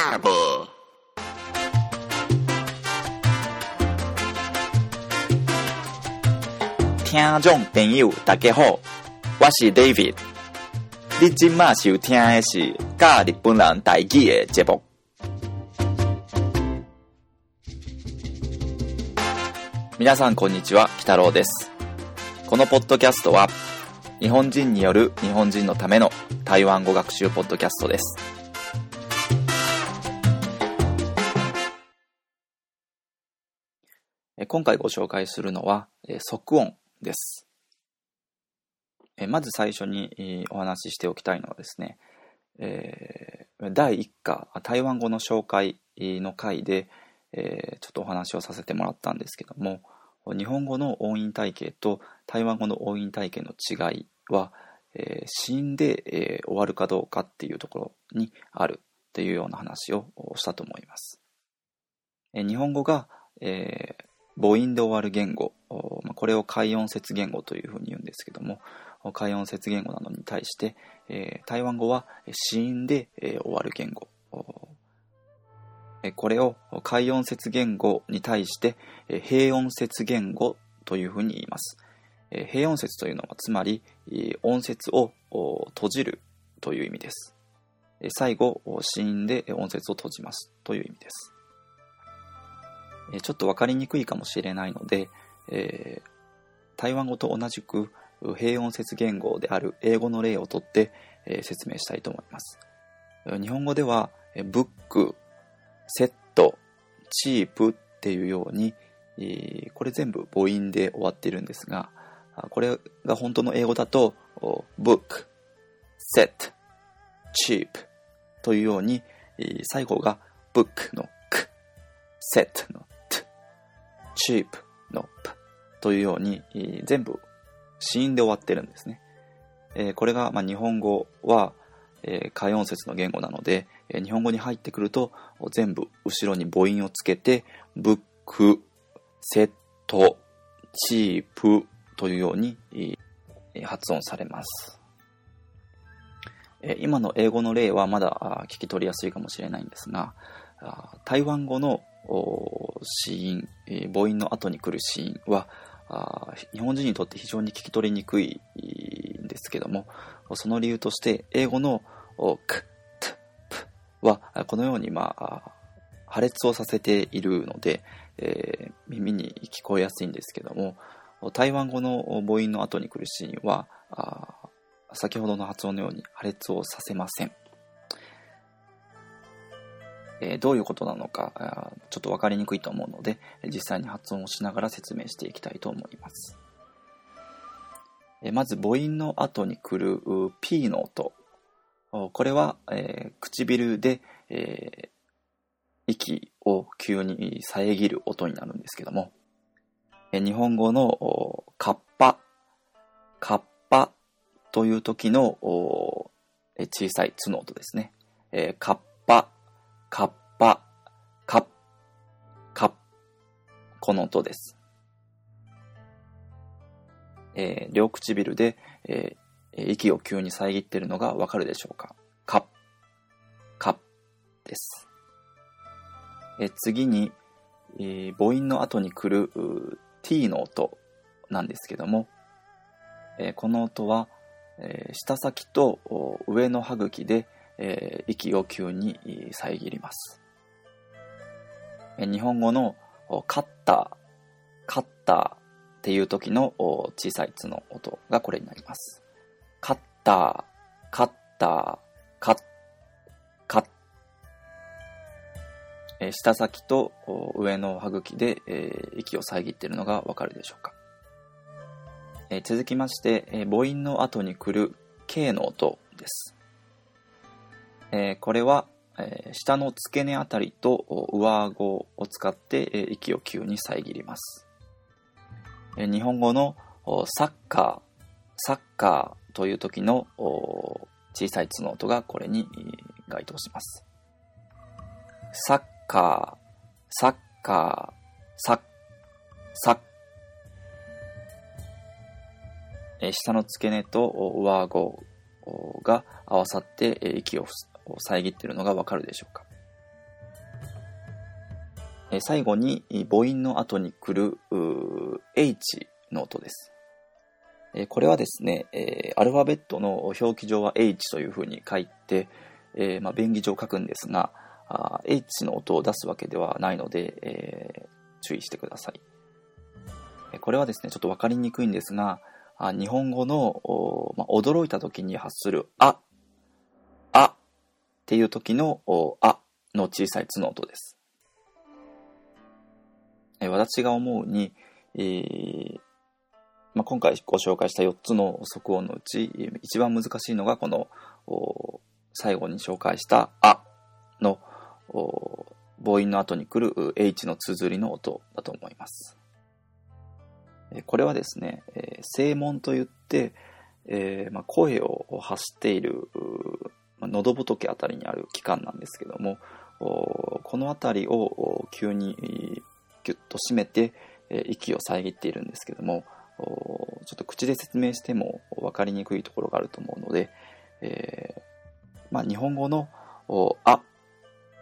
Barber 听众朋友，大家好，我是 David。你今麦收听的是教日本人台语的节目。皆さんこんにちは、北郎です。このポッドキャストは、日本人による日本人のための台湾語学習ポッドキャストです。今回ご紹介するのは、え即音です。えまず最初にえお話ししておきたいのはですね、え第1課台湾語の紹介の回で、えーちょっとお話をさせてもらったんですけども日本語の音韻体系と台湾語の音韻体系の違いは、えー子音で、えー終わるかどうかっていうところにあるっていうような話をしたと思います。えー日本語が、えー母音で終わる言語、これを海音節言語というふうに言うんですけども、海音節言語なのに対して、台湾語は子音で、終わる言語。これを海音節言語に対して、平音節言語というふうに言います。平音節というのはつまり音節を閉じるという意味です。最後、お子音で音節を閉じますという意味です。えーちょっとわかりにくいかもしれないので、えー台湾語と同じく平音節言語である英語の例をとって、えー説明したいと思います。日本語では、えーブック、セット、チープっていうように、えーこれ全部母音で終わっているんですが、これが本当の英語だと、ブック、セット、チープというように、えー最後がブックのク、セットのチープのプというように、全部子音で終わってるんですね。えーこれが、まあ、日本語は、えー、音節の言語なので、えー日本語に入ってくると全部後ろに母音をつけて、ブック、セット、チープというように、えー発音されます。今の英語の例はまだ聞き取りやすいかもしれないんですが、台湾語のおー子音、え母音の後に来る子音は、日本人にとって非常に聞き取りにくいんですけども、その理由として、英語のク、ト、プは、このように、まあ、破裂をさせているので、えー耳に聞こえやすいんですけども、台湾語の母音の後に来る子音は、先ほどの発音のように破裂をさせません。えどういうことなのか、ちょっとわかりにくいと思うので、実際に発音をしながら説明していきたいと思います。えまず母音の後に来る P の音。これは、え唇で、え息を急に遮る音になるんですけども、え日本語のカッパ、カッパという時の小さい「つ」の音ですね。えーカッパ、カッパ、カッ、カッ、この音です。えー両唇で、えー息を急に遮っているのがわかるでしょうか？カッ、カッです。えー次に、え母音の後に来る t の音なんですけども、えこの音は、えー舌先と上の歯茎で、えー息を急に遮ります。日本語のカッター、カッターっていう時の小さい「つ」の音がこれになります。カッター、カッター、カッ、カッ。えー舌先と上の歯茎で、えー息を遮っているのがわかるでしょうか。えー続きまして、え母音の後に来る K の音です。えーこれは、えー下の付け根あたりと上顎を使って、えー息を急に遮ります。え日本語のサッカー、サッカーという時の小さい「つ」の音がこれに該当します。サッカー、サッカー、サッ、サッ。え下の付け根とお上顎が合わさってえ息をふ遮っているのがわかるでしょうか。え最後に母音の後に来る H の音です。えこれはですね、えアルファベットの表記上は H というふうに書いて、えまあ、便宜上書くんですが、H の音を出すわけではないので、え注意してください。これはですね、ちょっと分かりにくいんですが、日本語の、まあ、驚いた時に発する、あっていう時のあの小さいつの音です。私が思うに、えー、まあ、今回ご紹介した4つの即音のうち一番難しいのがこの最後に紹介した「あ」の母音の後に来る H の綴りの音だと思います。これはですね、声門といって、えま、声を発している、喉仏あたりにある器官なんですけどもこの辺りを急にギュッと締めて、息を遮っているんですけどもちょっと口で説明しても分かりにくいところがあると思うので、えー、まあ、日本語の「あ」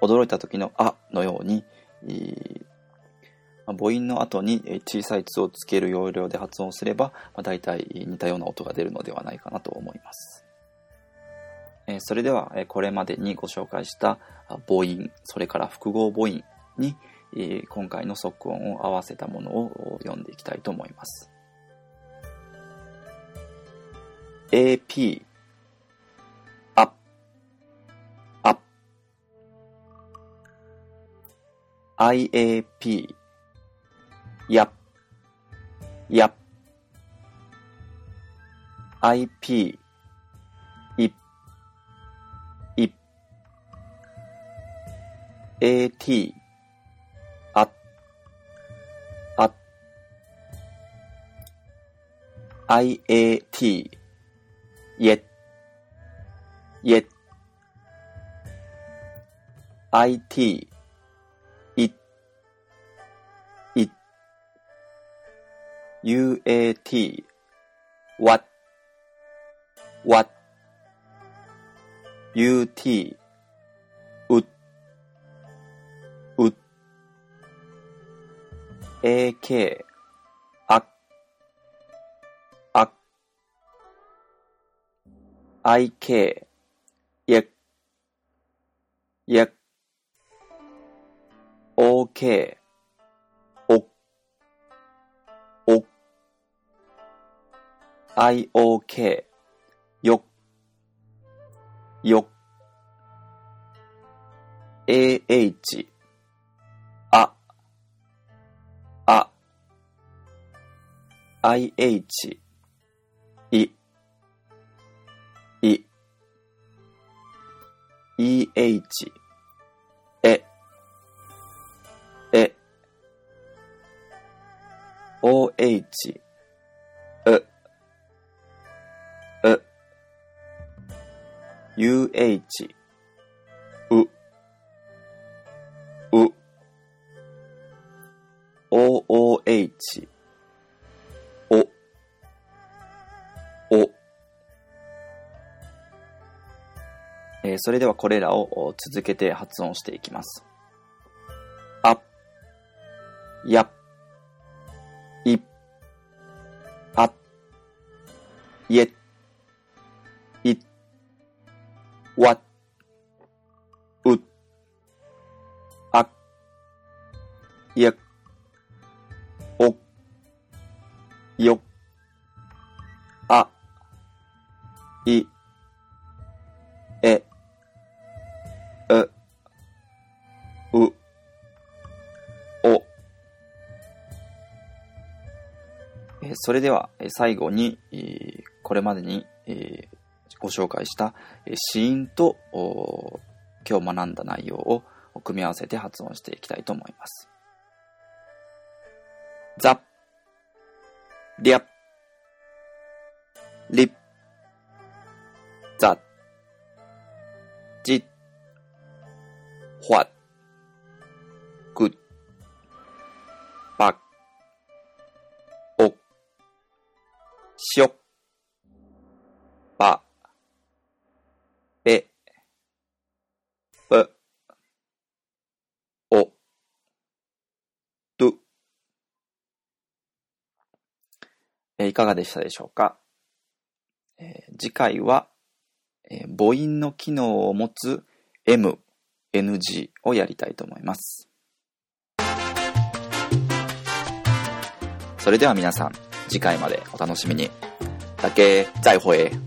驚いた時の「あ」のように、まあ、母音の後に小さい「つ」をつける要領で発音すれば、まあ、大体似たような音が出るのではないかなと思います。えそれでは、えこれまでにご紹介した母音、それから複合母音に、え今回の即音を合わせたものを読んでいきたいと思います。AP up up IAP yap yap IP ip AT. At. At IAT yet. Yet. IT. It. It UAT what. What. UT ak, あ、あ、ik, や、や、ok, お、お、iok, よ、よ、ah, ih, 이, eh, え、え、oh, う、う、uh, う、う、ooh えそれではこれらを続けて発音していきます。あ、や、い、あ、いえ、い、わ、う、あ、や、お、よ、あ、い、それでは最後に、これまでにご紹介した子音と今日学んだ内容を組み合わせて発音していきたいと思います。ザッ、リャッ、リッ、ザッ、ジッ、ホワッ。ば、べ、ぶ、お、ど。えいかがでしたでしょうか、えー、次回は、えー、母音の機能を持つ M、NG をやりたいと思います。それでは皆さん、次回までお楽しみに。だけ、宝へ。